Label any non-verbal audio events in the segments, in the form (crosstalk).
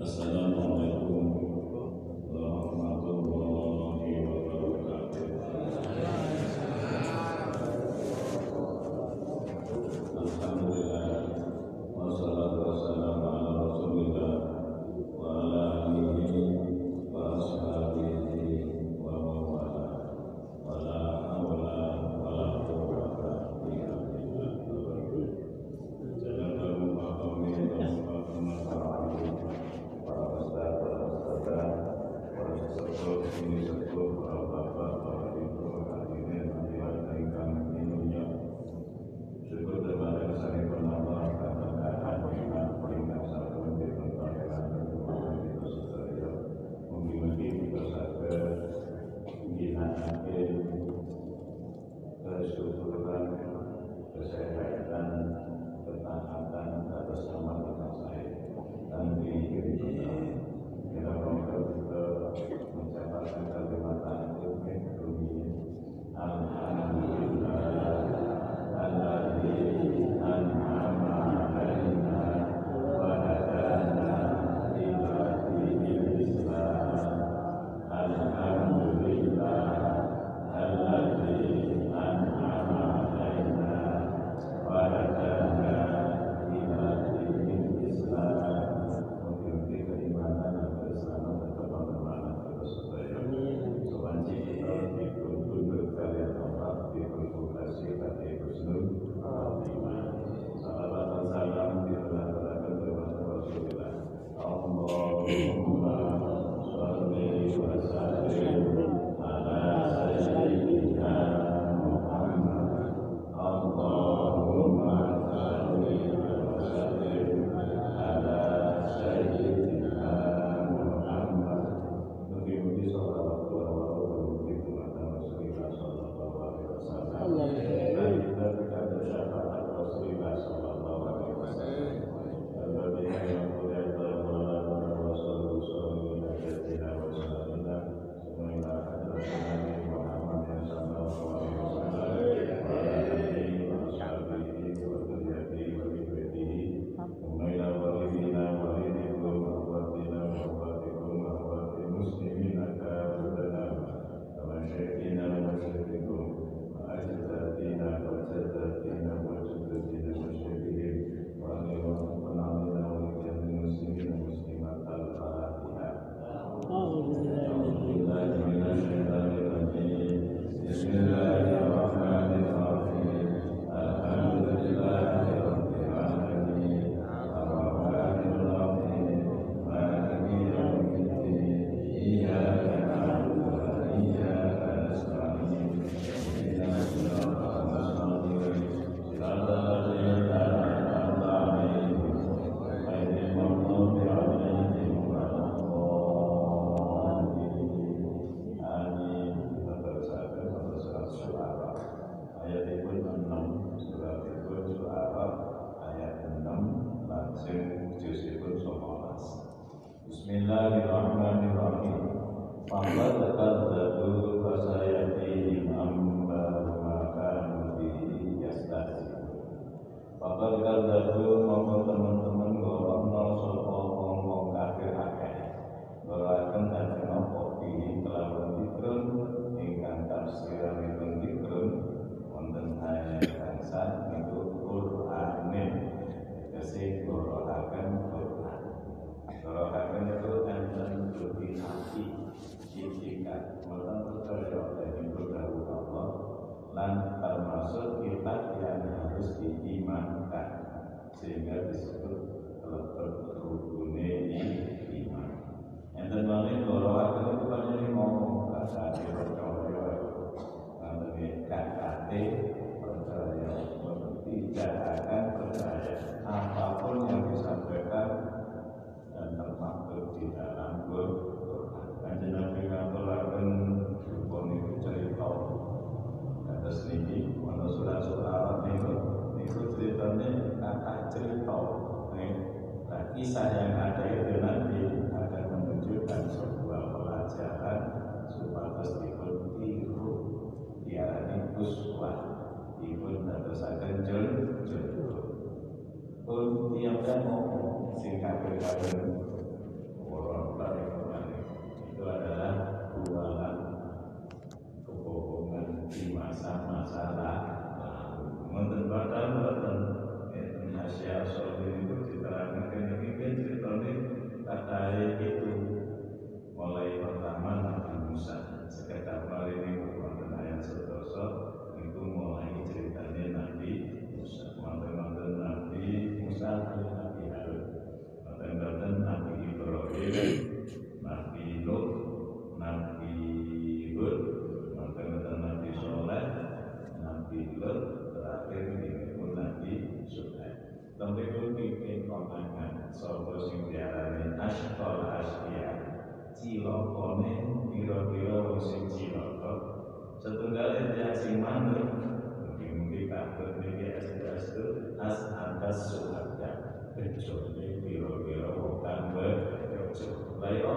والسلام عليكم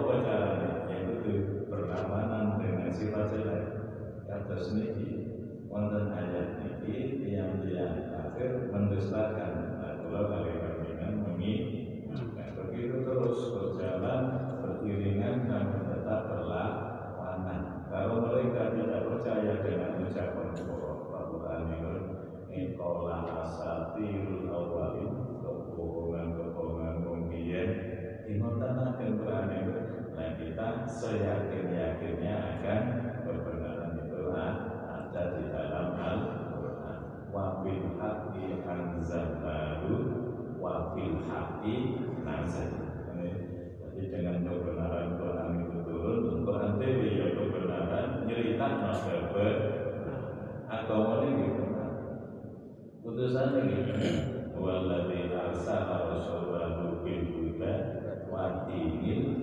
apa caranya? Yaitu berlawanan dengan sifat jelek. Kata niki wonten ayat niki tiang-tiang kafir mendustakan. Nah, kalau kali panjenengan mengingatkan begitu terus berjalan beriringan dan tetap berlawanan. Kalau mereka tidak percaya dengan ucapan Al-Quran ini, Ikola asatirul awalin kebohongan-kebohongan mungkin Ingotan akan berani Nah kita seyakin-yakinnya akan kebenaran itu ada di dalam Al-Quran. Wabil haqqi anzalnahu haqqi nazal. Jadi dengan kebenaran Quran itu turun Quran itu ya kebenaran Nyerita masa Agama ini gitu. Putusannya gitu. Waladhi arsala rasulahu bil huda wa dinil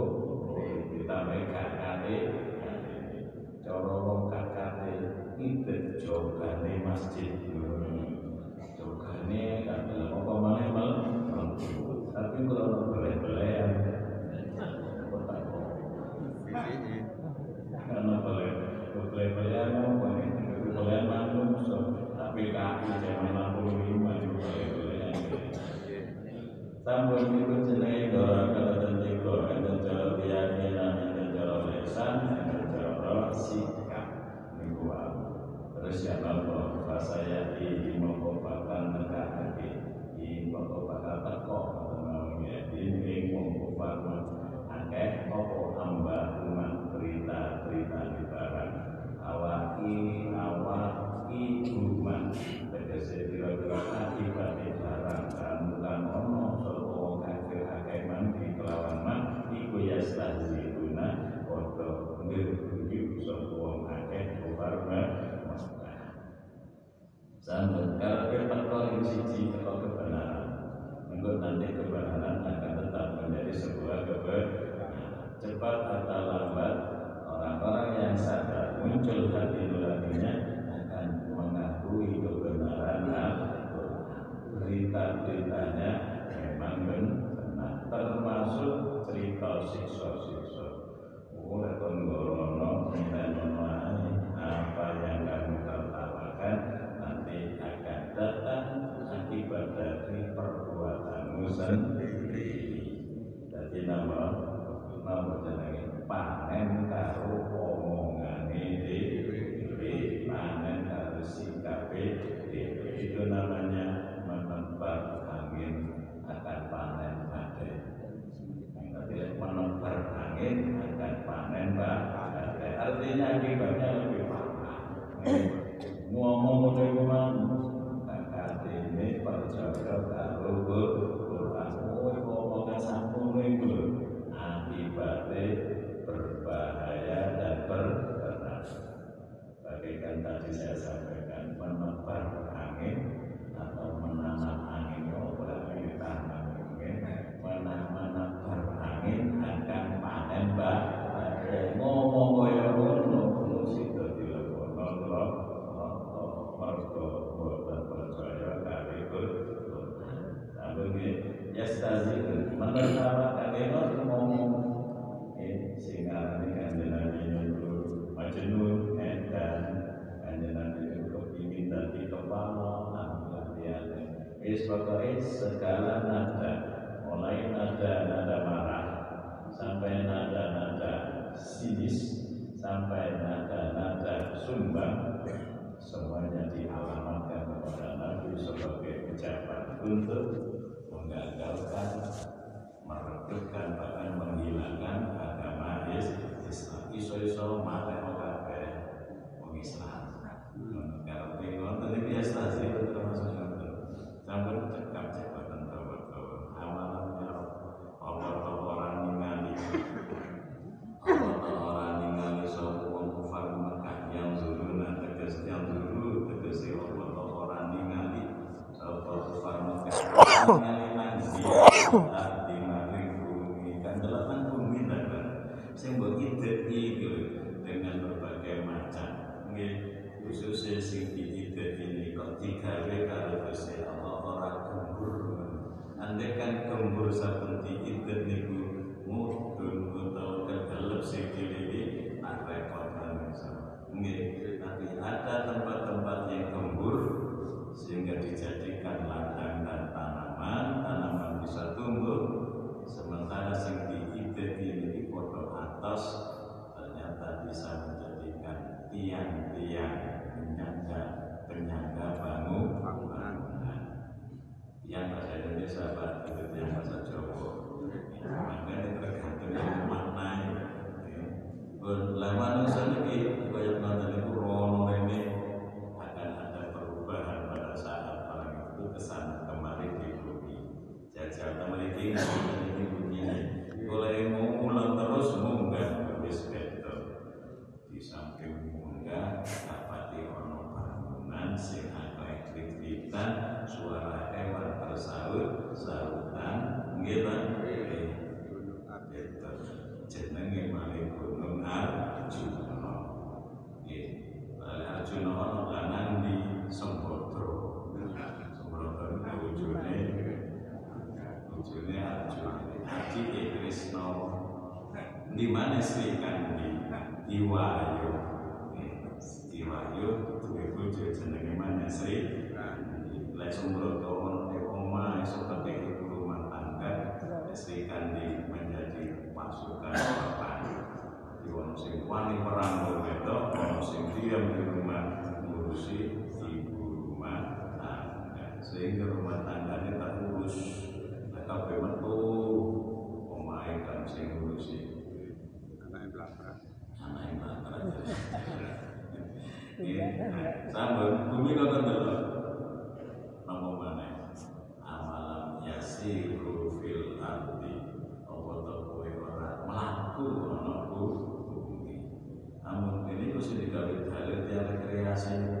di barang awaki awaki umat tegese kira-kira akibat barang. Kamu kan ono di kelawan man iku yastahziruna padha ngirguyu sapa wong akeh kufar kalau teko ing siji teko kebenaran. Mengko nanti kebenaran akan tetap menjadi sebuah kebenaran. Cepat atau lambat Sadar muncul hati nuraninya akan mengakui kebenaran Berita-beritanya memang benar termasuk cerita siksa-siksa. Oleh penggorono menono apa yang kamu tertawakan nanti akan datang akibat dari perbuatanmu sendiri. Jadi nama nama jenenge panen karo sikape dhewe. Itu namanya menebar angin akan panen badai. Nanti menebar angin akan panen badai. Artinya akibatnya lebih parah. segala nada, mulai nada-nada marah sampai nada-nada sinis sampai nada-nada sumbang semuanya dialamatkan kepada Nabi sebagai ucapan untuk menggagalkan, merebutkan bahkan menghilangkan agama Islam. Iso-iso mata kafe mengislam. Nah, Kalau tinggal tadi biasa sih termasuk contoh. Sampai tiang-tiang penyangga penyangga bangunan. Yang bahasa Indonesia apa itu yang bahasa Jawa maka ini tergantung yang memaknai lama nusa lagi banyak banget itu rono ini akan ada perubahan pada saat orang itu ke sana kemari diikuti jajal teman ini sembrono oma sebagai ibu rumah tangga Sri Kandi menjadi pasukan papan di wong sing wani perang wedok wong sing diam di rumah ngurusi ibu rumah tangga. Sehingga rumah tangganya tak nah kabeh metu. Omahe kan sing ngurusi. Anak yang anake (laughs) Iya, Sambung, bumi nonton dulu. dadi apa to kowe ora mlaku ana bu amun kene wis digawe dalil kreasi.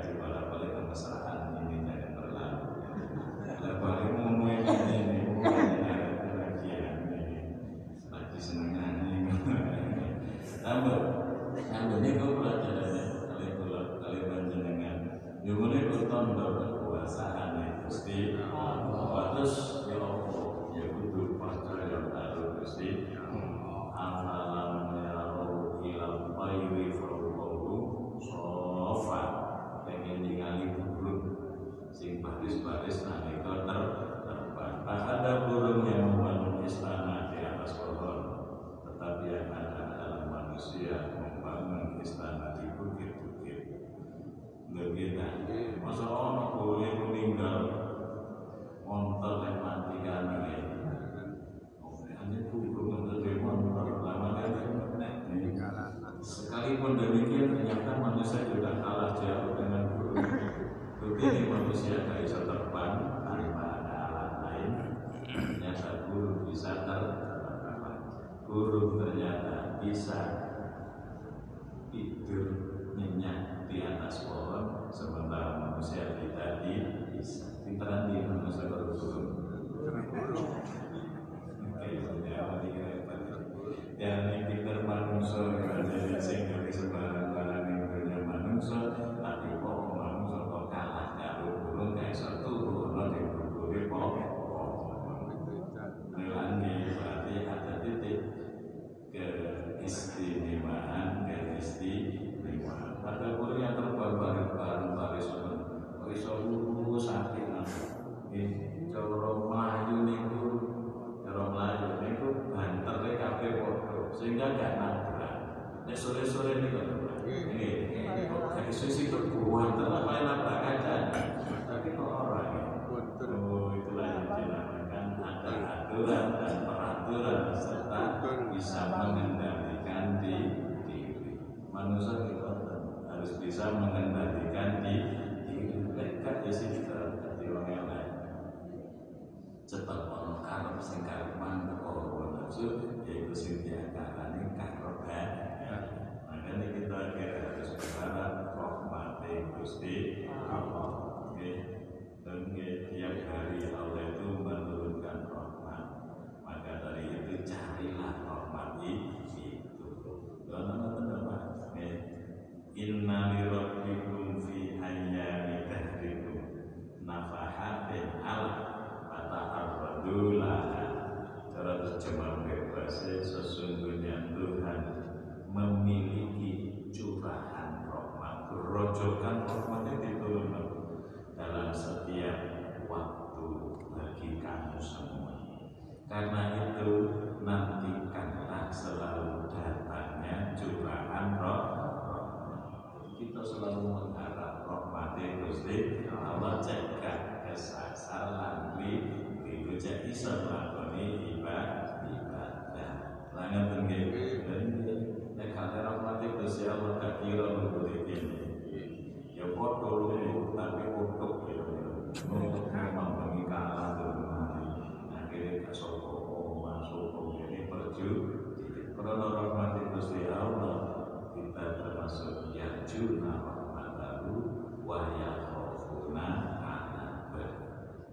Maghrib Allah cegah kesasaran? Di Ibu cek iso melakoni ibadah Ibadah. Langan tenggih Dan Ya kata rahmati Gusti Allah tak kira ya ya. Mengulik ini Ya foto Tapi foto Ya. Untuk membangi kalah Dengan Akhirnya tak sopok oh, Masuk Ini perju. Karena rahmati Gusti Allah kita termasuk yang jurnal mataru wayang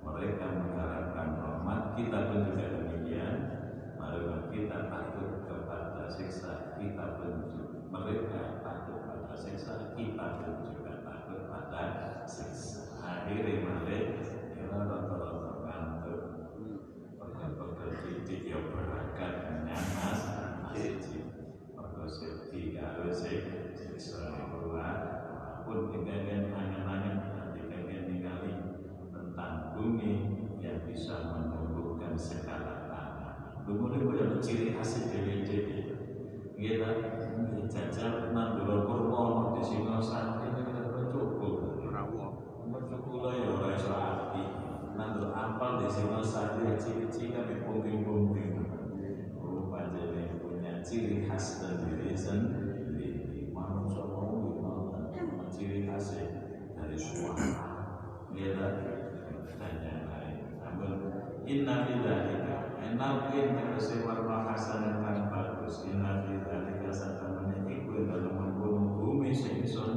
mereka mengharapkan rahmat kita pun juga demikian. Maka kita takut kepada siksa kita pun juga mereka takut pada siksa kita pun juga takut pada siksa. Akhirnya mereka ya rata-rata ngantuk Perkara titik ya berangkat nyamas Jadi Mereka sedih kalau Siksa Pun angan-angan Tinggalkan ningali Tentang bumi Yang bisa menumbuhkan segala tanah Bumi punya ciri khas Dewi-dewi Kita Jajal Nandura kurma Di Singosari Ini kita cukup Rawuh. Mereka kula ya ora iso ati. Nandur apal di sini sari ciri-ciri kami punting-punting. Oh, panjene punya ciri khas sendiri sendiri. Manusia mau gimana? Ciri khas dari suara. Dan yang lain. Namun inna enakin tegese warna hasan kang bagus. Inna bidzalika satamane iku dalam menggunung bumi sing iso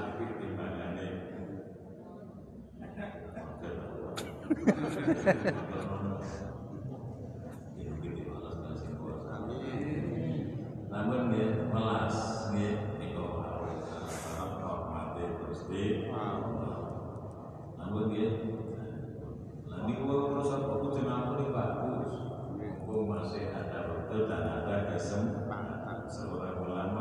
Di timbangane. Namun dia melas ya niku terus Namun dia, nanti kalau perusahaan aku jenama bagus, aku masih ada waktu dan ada kesempatan seorang ulama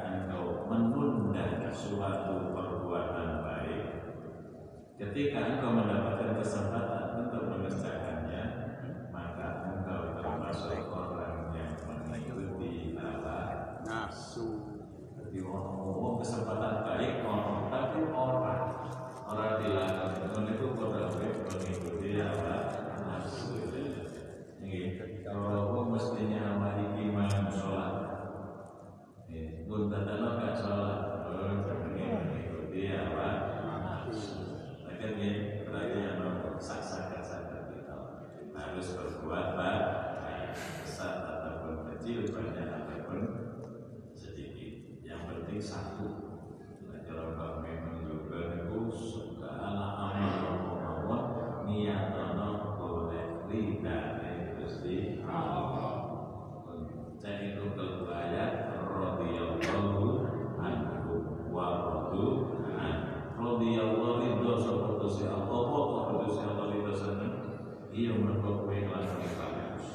engkau menunda suatu perbuatan baik, ketika engkau mendapatkan kesempatan yang mergo kowe lan bagus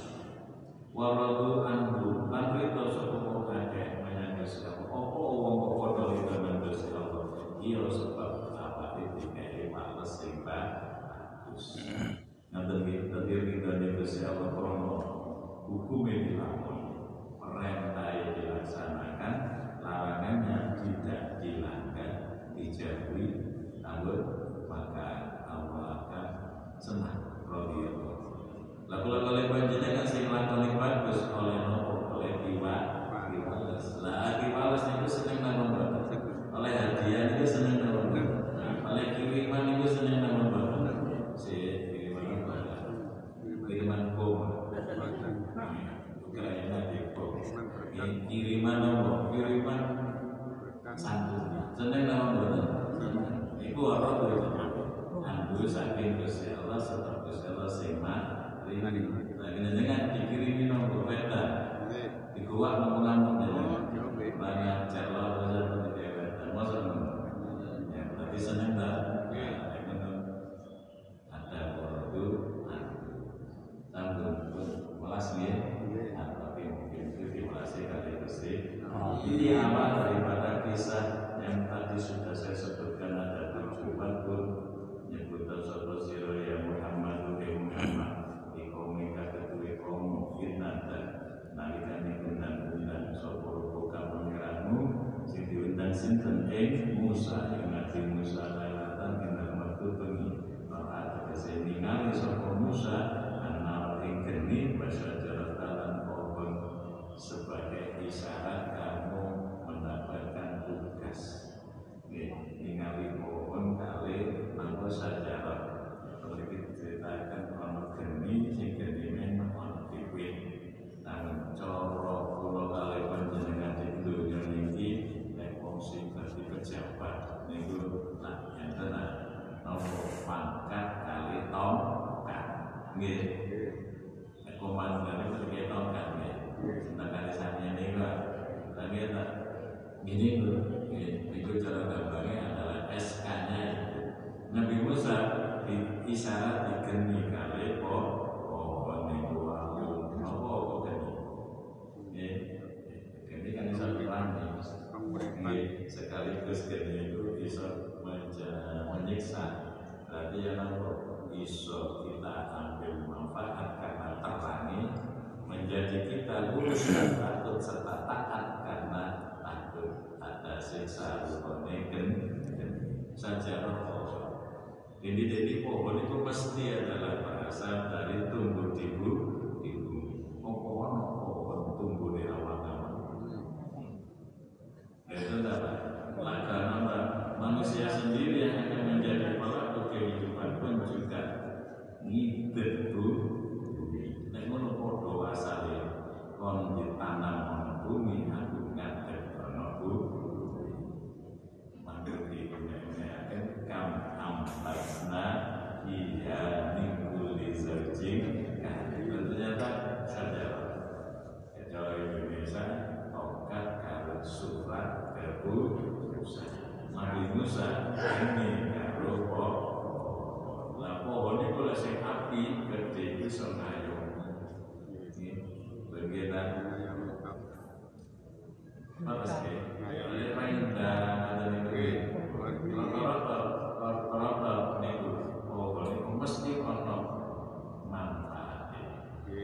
wa radu anhu lan rito sapa wong akeh menyang Gusti Allah kok padha rito nang Gusti iya sebab apa dikai males sing bagus ngaten Tadi kita rito perintah dilaksanakan larangannya tidak dilanggar dijauhi namun maka Allah senang. Lagu-lagu oleh panjenengan sing lakonik bagus oleh Iya, iya. Jenengan dikirimin nomor peta. Iya. Di dikeluarkan.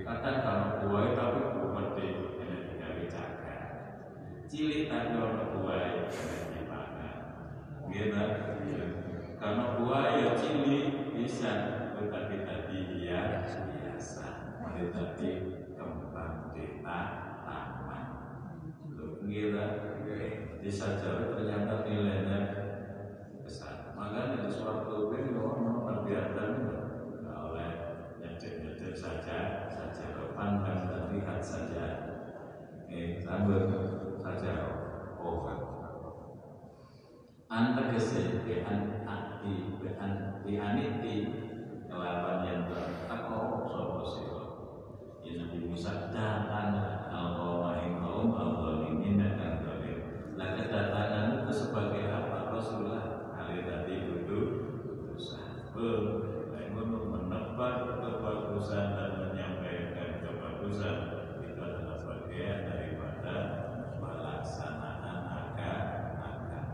Kadang kalau buah tapi jaga. Cilik tapi ini dimakan gitu karena buah ya cilik bisa. Tetapi tadi dia biasa. Tetapi kembang deta taman gitu di saja ternyata nilainya besar. Makanya di suatu ini orang terbiasa oleh nyetir-nyetir saja saja depan dan terlihat saja. Eh sambil saja oh anta kesel ke an ati be an di aniti kelapan yang tertako sopo siro ya Nabi datang kebagusan dan menyampaikan kebagusan itu adalah bagian daripada pelaksanaan akad akad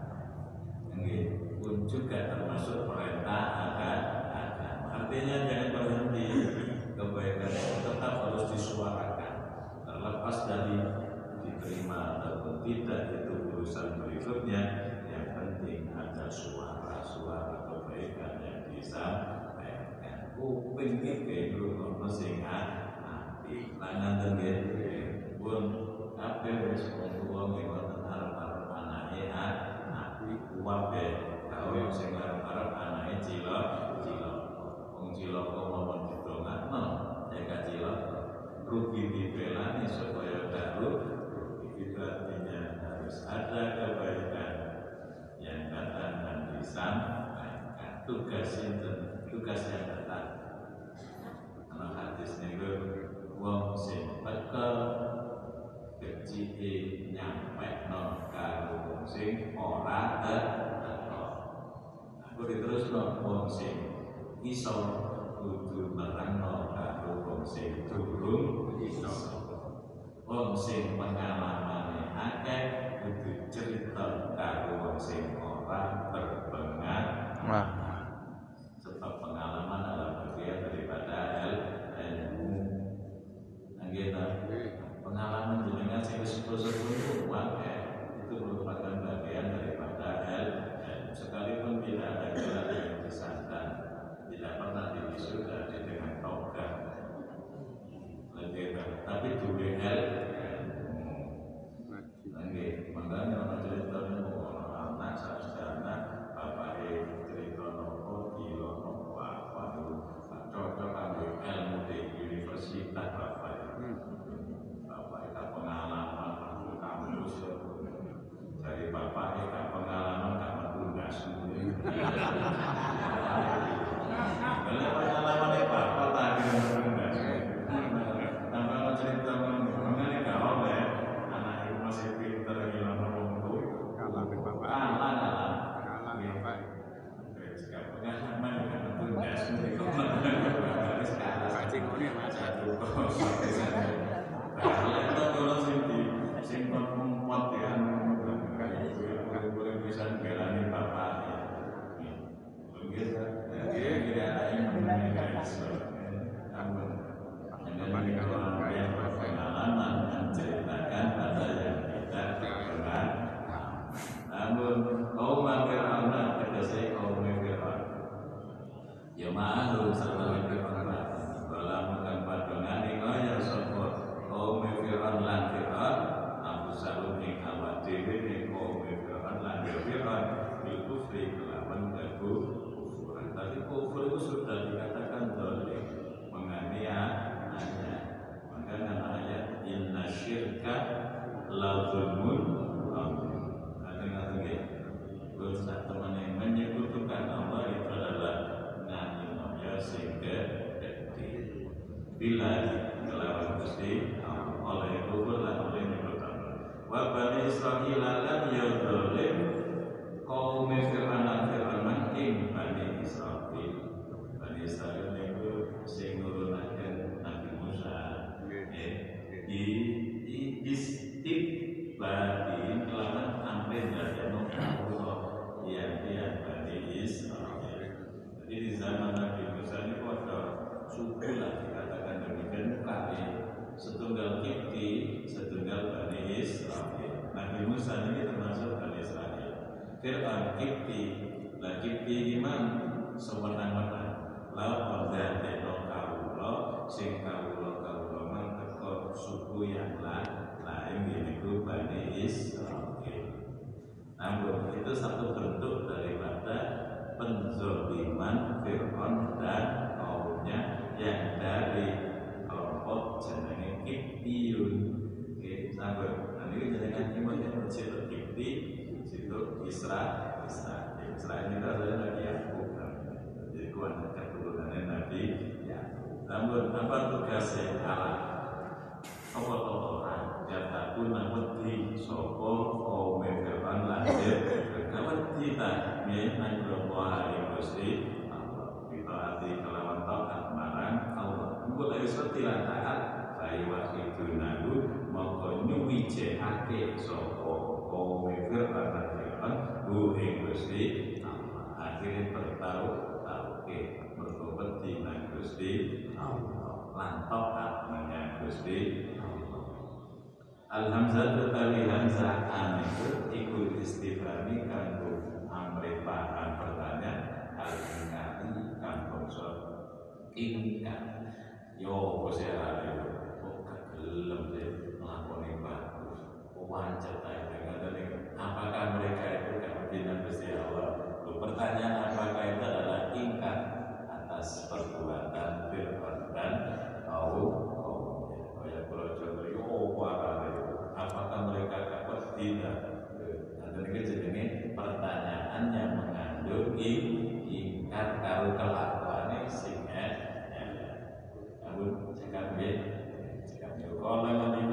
ini pun juga termasuk perintah akad akad artinya jangan berhenti. Kebaikan itu tetap harus disuarakan. Terlepas dari diterima ataupun tidak itu urusan berikutnya. Yang penting ada suara-suara kebaikan yang disampaikan kuping iki ono sing ati lan nanten nggih pun kabeh wis wong sing wonten arep-arep anake ati kuwabe gawe sing arep-arep anake cilok cilok. Wong cilok kok mawon didongakno ya gak cilok rugi dibelani supaya gak rugi itu artinya harus ada kebaikan. Yang datang dan disampaikan. Tugas itu tugas yang datang karena hadis niku wong sing tekel kecike nyampe no karo wong sing ora teko aku diterusno wong sing iso kudu nerangno karo wong sing durung iso. Wong sing pengalamane akeh kudu cerita karo wong sing ora berpengalaman close. yang lain yaitu Bani Israel. Namun itu satu bentuk daripada penzoliman Fir'aun dan kaumnya yang dari kelompok jenenge Kiptiun. Oke, sampun. Nah ini jenengan nyimpen yang situ Kipti, situ Israel, Israel. Israel ini rasanya lagi Yakub. Jadi kuat keturunannya Nabi Yakub. Namun apa tugasnya Allah? apa to ora jatakun lan wedi. Kau kaum firman lan ya? wedi ta ne nang berapa hari Gusti? Kita hati kelawan taat marang Allah mulai setilan taat saya wakil dunalu mongko nyuwijehake sapa kaum firman lan firman hu ing eh, Gusti. Akhirnya bertaruh. Tauhid bertobat di Gusti. Allah lantok atmanya Gusti. Alhamzah tetapi hamzah aniku ikut istifani kanggo amre paham pertanyaan al ingati kanggo sol ingkat yo bos ya yo kok kegelem deh melakoni bagus wajar tadi ngatain apakah mereka itu kabinet besi Allah? Pertanyaan apakah itu adalah ingat atas perbuatan firman dan kau Oh, ya kalau contoh yo apa tidak. Nanti ini jenenge pertanyaan yang mengandung ingkar karo kelakuane sing Namun cekap nggih, cekap yo ini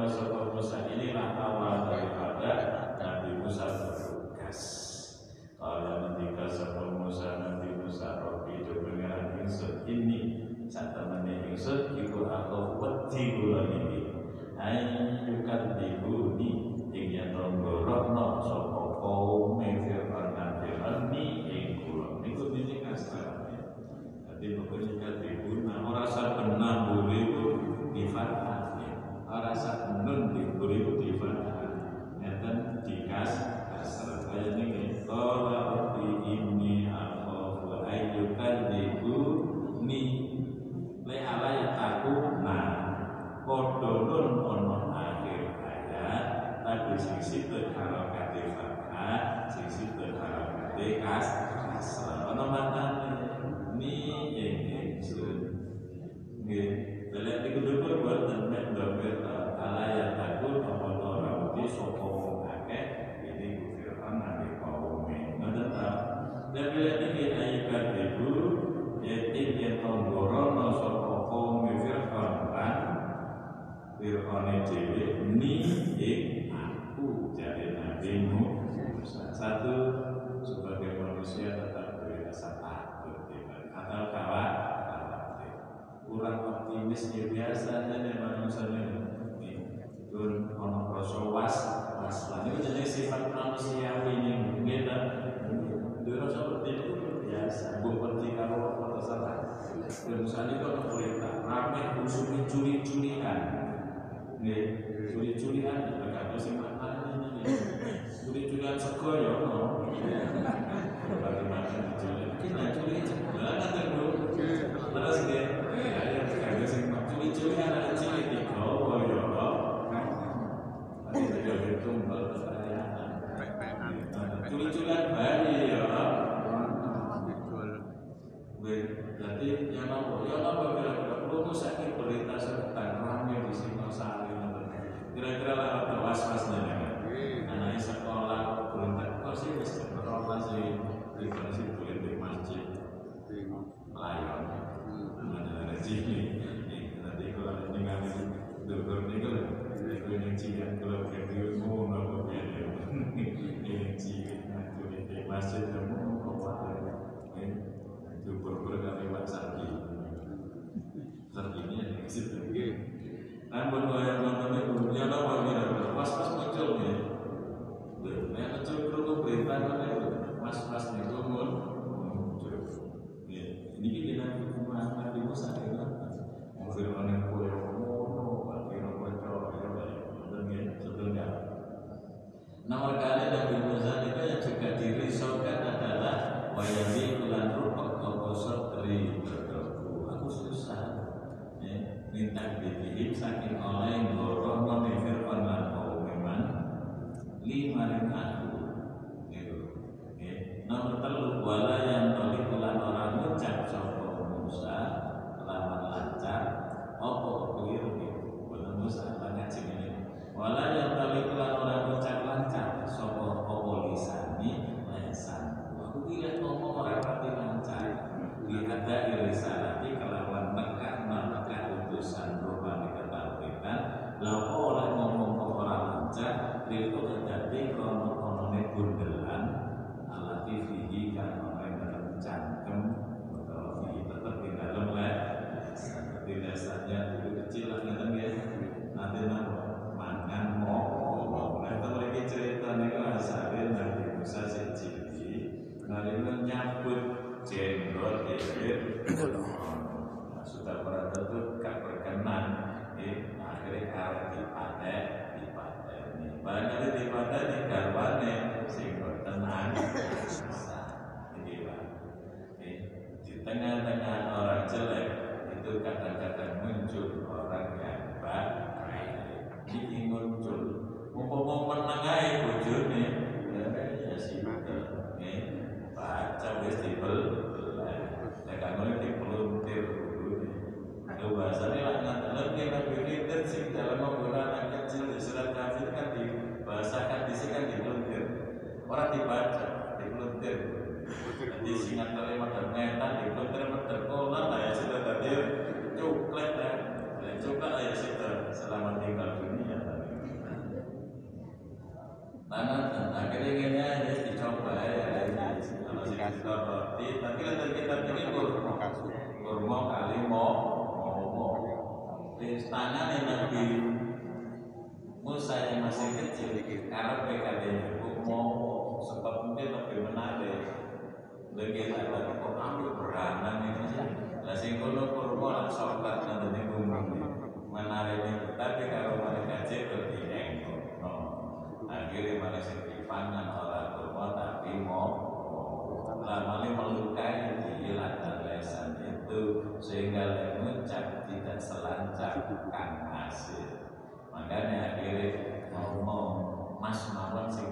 makanya akhirnya mau mas malam sih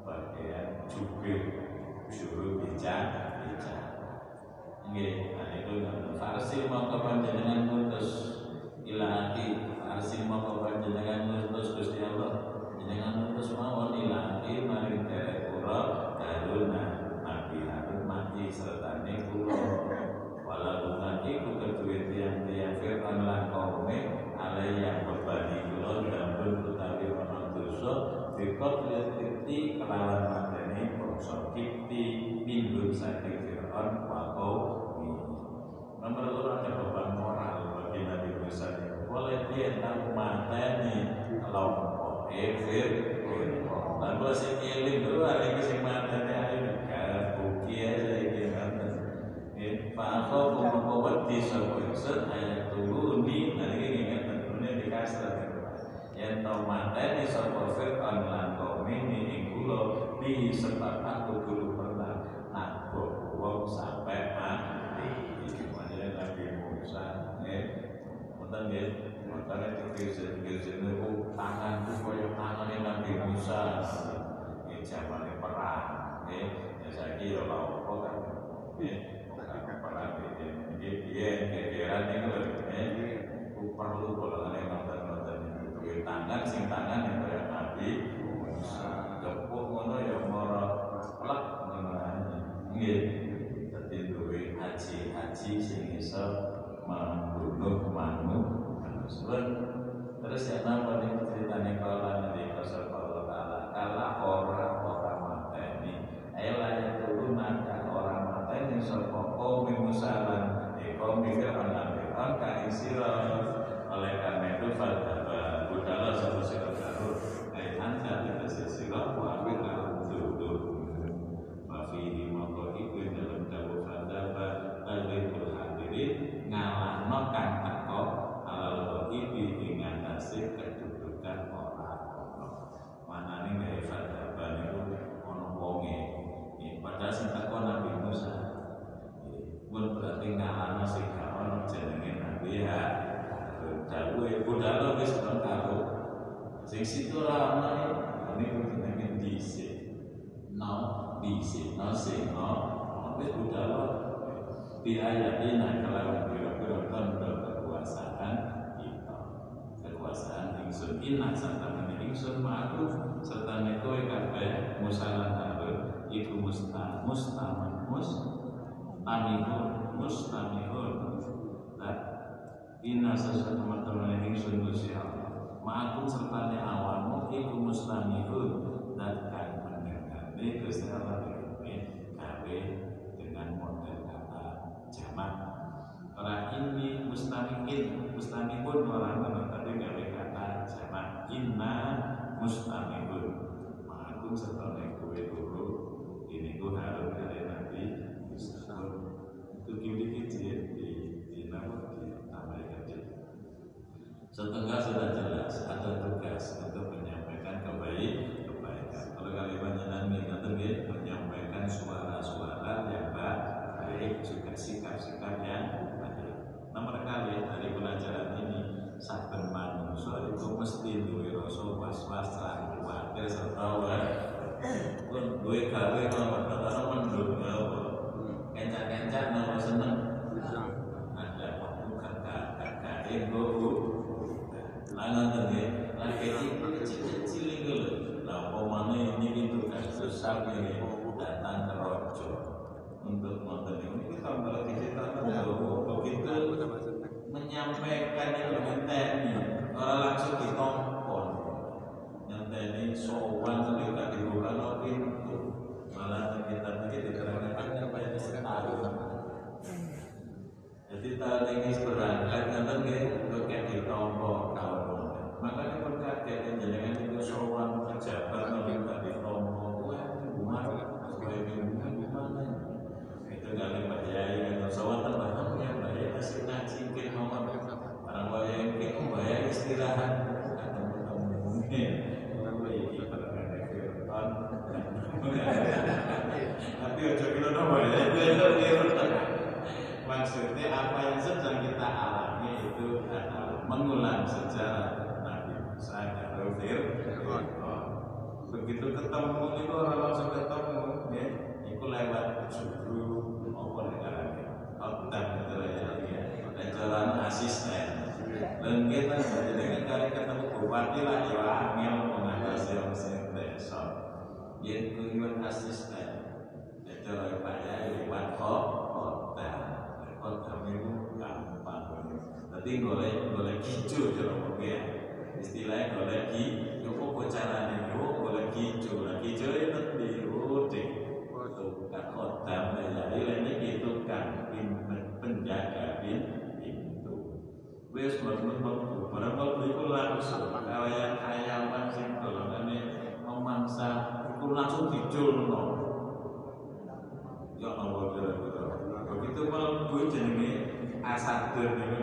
bagian jubir. matane kelompok efir lan kula sing eling lho arek sing matane ae negara bukti ya saiki ngoten nggih pakho mongko wedi sapa ingsun ayo turuni lan iki ngene turune dikasra yen tau matane sapa fir lan lakone ing kula bi sebab aku dulu pernah nabok wong sampai mati. Iki Nabi Musa nggih ngoten nggih Makanya tergeser-geser itu oh, tangan itu kaya yang Nabi Musa. Ini zamannya perang. Ini ya saya kira kalau apa kan. Ya, ini perang ini. Ini dia gegeran ini loh. Ini perlu kalau ada mantan-mantan itu. Ya, tangan, sing tangan yang kaya Nabi Musa. Lepuk ngono ya merah pelak mengenai. Ini. Jadi duwe haji-haji sing iso membunuh manusia manusia terus ya napa nih ceritanya kalau nanti kasar Allah Taala kala orang orang mateni. Ayo layak dulu maka orang mateni sapa? Kaum Musa lan kaum Fir'aun lan Fir'aun ka isira oleh karena itu fadaba budala satu sira baru ai anta kita sira wa ambil dulu Wafihi mongko iku dalam dawu fadaba al-ghibul hadirin ngalahno kang teko alal ghaibi ing atase kedudukan orang Manane gawe fadaba niku ana wonge Nggih, padahal sing teko Nabi Musa Nggih, pun berarti ngalahno sing gak ono jenenge Nabi ya dawuhe budal wis karo sing situ ra ono niku jenenge dhisik no disi no sing no wis budal di ayat ini kalau kira-kira tanda kekuasaan kita kekuasaan ingsun inna serta meni ingsun ma'ruf serta kowe kabeh musalan harun iku musta mustaman mus tamihun mustamihun lah inna sesuatu teman-teman ingsun Gusti Allah ma'akum serta awamu iku mustamihun dan kan mendengarni Gusti Allah ini gawe dengan model kata jamak. Orang ini mustamikin mustamikun orang teman tadi gawe kata jamak. Inna mustamikun ma'akum serta kowe dulu ini ku harus dari Nabi Mustafa. Itu kiri kecil di di nama di kecil setengah sudah jelas ada tugas untuk menyampaikan kebaik kebaikan kalian menyenangi nanti menyampaikan suara-suara yang baik juga sikap-sikap yang baik nomor kali dari pelajaran ini saben manusia itu mesti duwe langsung dijul no ya Allah kira-kira begitu malam gue jenenge asadur nih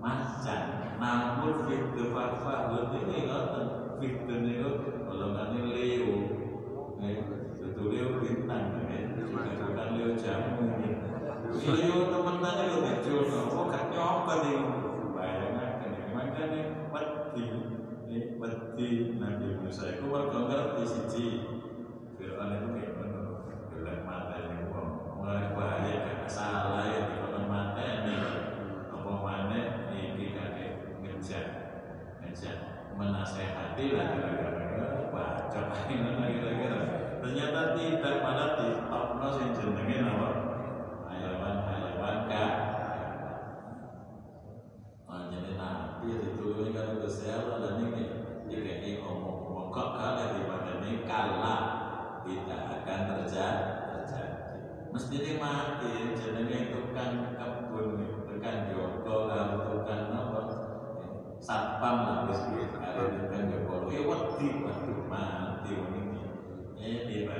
macan. Namun fitur fatwa ini ngoten. Fitur nih golongannya Leo. Itu Leo bintang bukan Leo jamu Leo teman-teman Leo kecil kok gak nyoba nih. Bayangkan makanya wedi. Wedi. Nabi Musa itu warga ngerti siji Fir'aun itu kayak mana gelap mata yang mulai bahaya karena salah ya di konon mata ini apa mana ini kakek ngejak ngejak menasehati lah kira-kira baca kira-kira ternyata tidak malah di top yang jenenge apa hayawan-hayawan kah Oh, jadi nabi ditulungi kalau Gusti Allah dan ini jadi omong-omong kok kalah daripada ini kalah tidak akan terjadi terjadi mesti ini mati jenenge tukang kebun tukang jogo kalau tukang apa satpam lah wis kali tukang jogo ya wedi waduh mati wong ini ini pada orang dan ngelamun di kelamaane Nabi Musa dan Nabi Harun Baru nom-nom pipine ana dikupune ya padha wae. Dadi pipine ayamane diteklek ana dik napa dikupune Nabi Harun dan Nabi tanda persahabatan dan kasih sayang. Padahal ayaman kalah. Maupun bukan kekuasaan itu si Allah.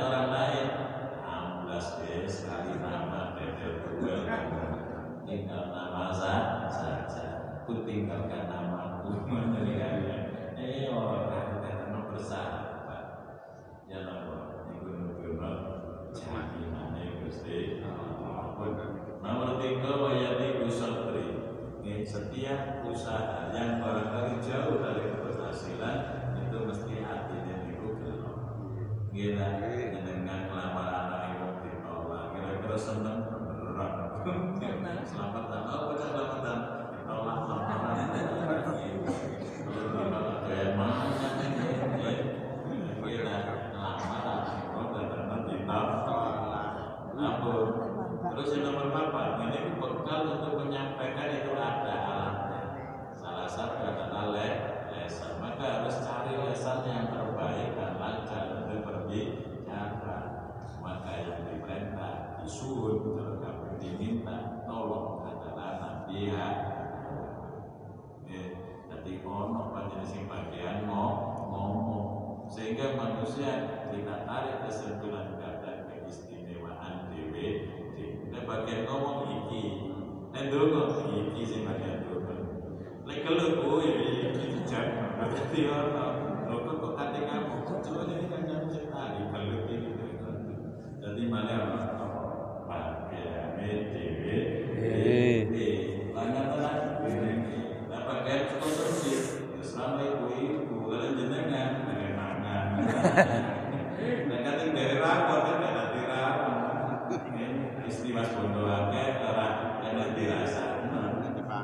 akeh ora enak dirasa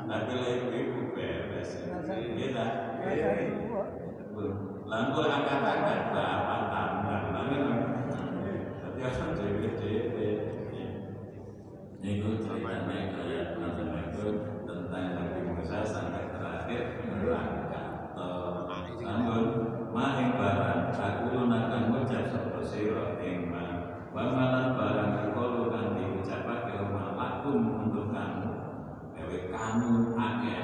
tapi lek ibu beres kita langkul angkat-angkat bapak tambah tapi asal dewe-dewe Niku ceritanya kayak teman itu tentang Nabi Musa sampai terakhir merangkak Namun mahing barang aku lunakan ucap seperti ing Bamalan barang kalau kan diucapkan rumah lakum untuk kamu Ewe kamu akeh.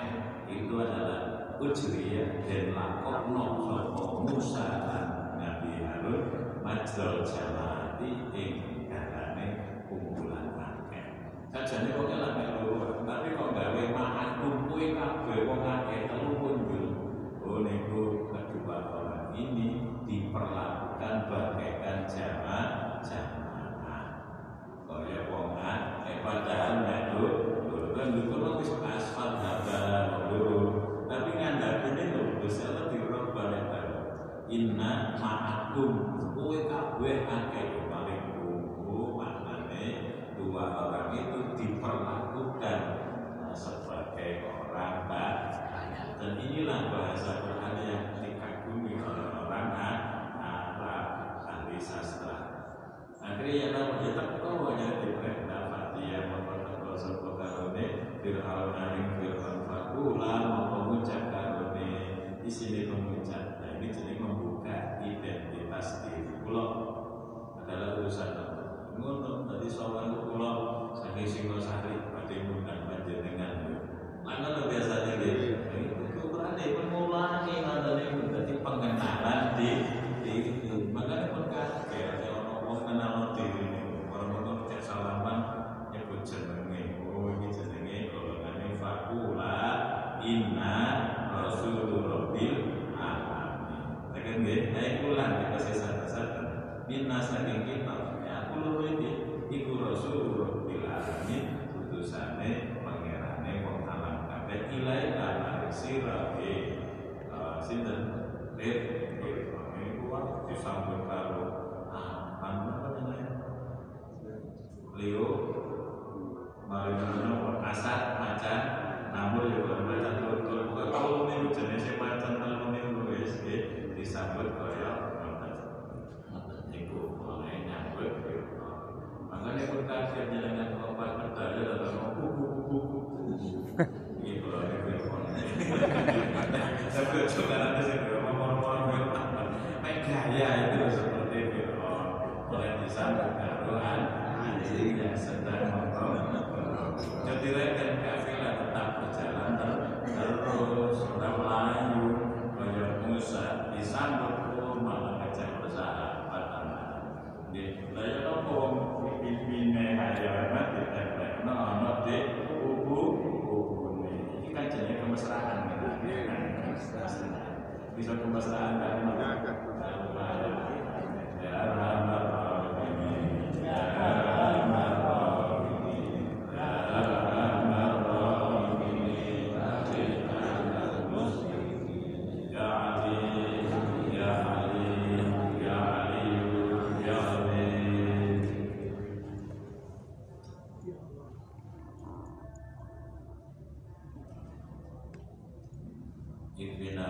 Itu adalah ujriyah dan lakokno Sopo Musa dan Nabi Harun Majrol jalati ing karane kumpulan akeh. Sajane kok kelak melu tapi kok gawe makan kumpul kabeh wong akeh telu kunjul Oh niku kedua orang ini diperlakukan bagaikan jamaah jamaah kaya wong akeh kan tapi Inna ma'akum. Kowe kabeh akeh paling kumpul maknane dua orang itu diperlakukan sebagai orang banyak dan inilah bahasa Quran yang dikagumi oleh orang Arab ahli sastra. Akhirnya ya tahu ya teko hanya fatia mau teko sapa karone Fir'aun aring Fir'aun fakula mau mengucap karone di sini mengucap nah ini jadi membuka identitas diri pulau. Adalah urusan ngono tadi sowan kula saking Singosari badhe ngundang panjenengan. Lha ngono biasane nggih ukuran pun mulai saking Ibina wa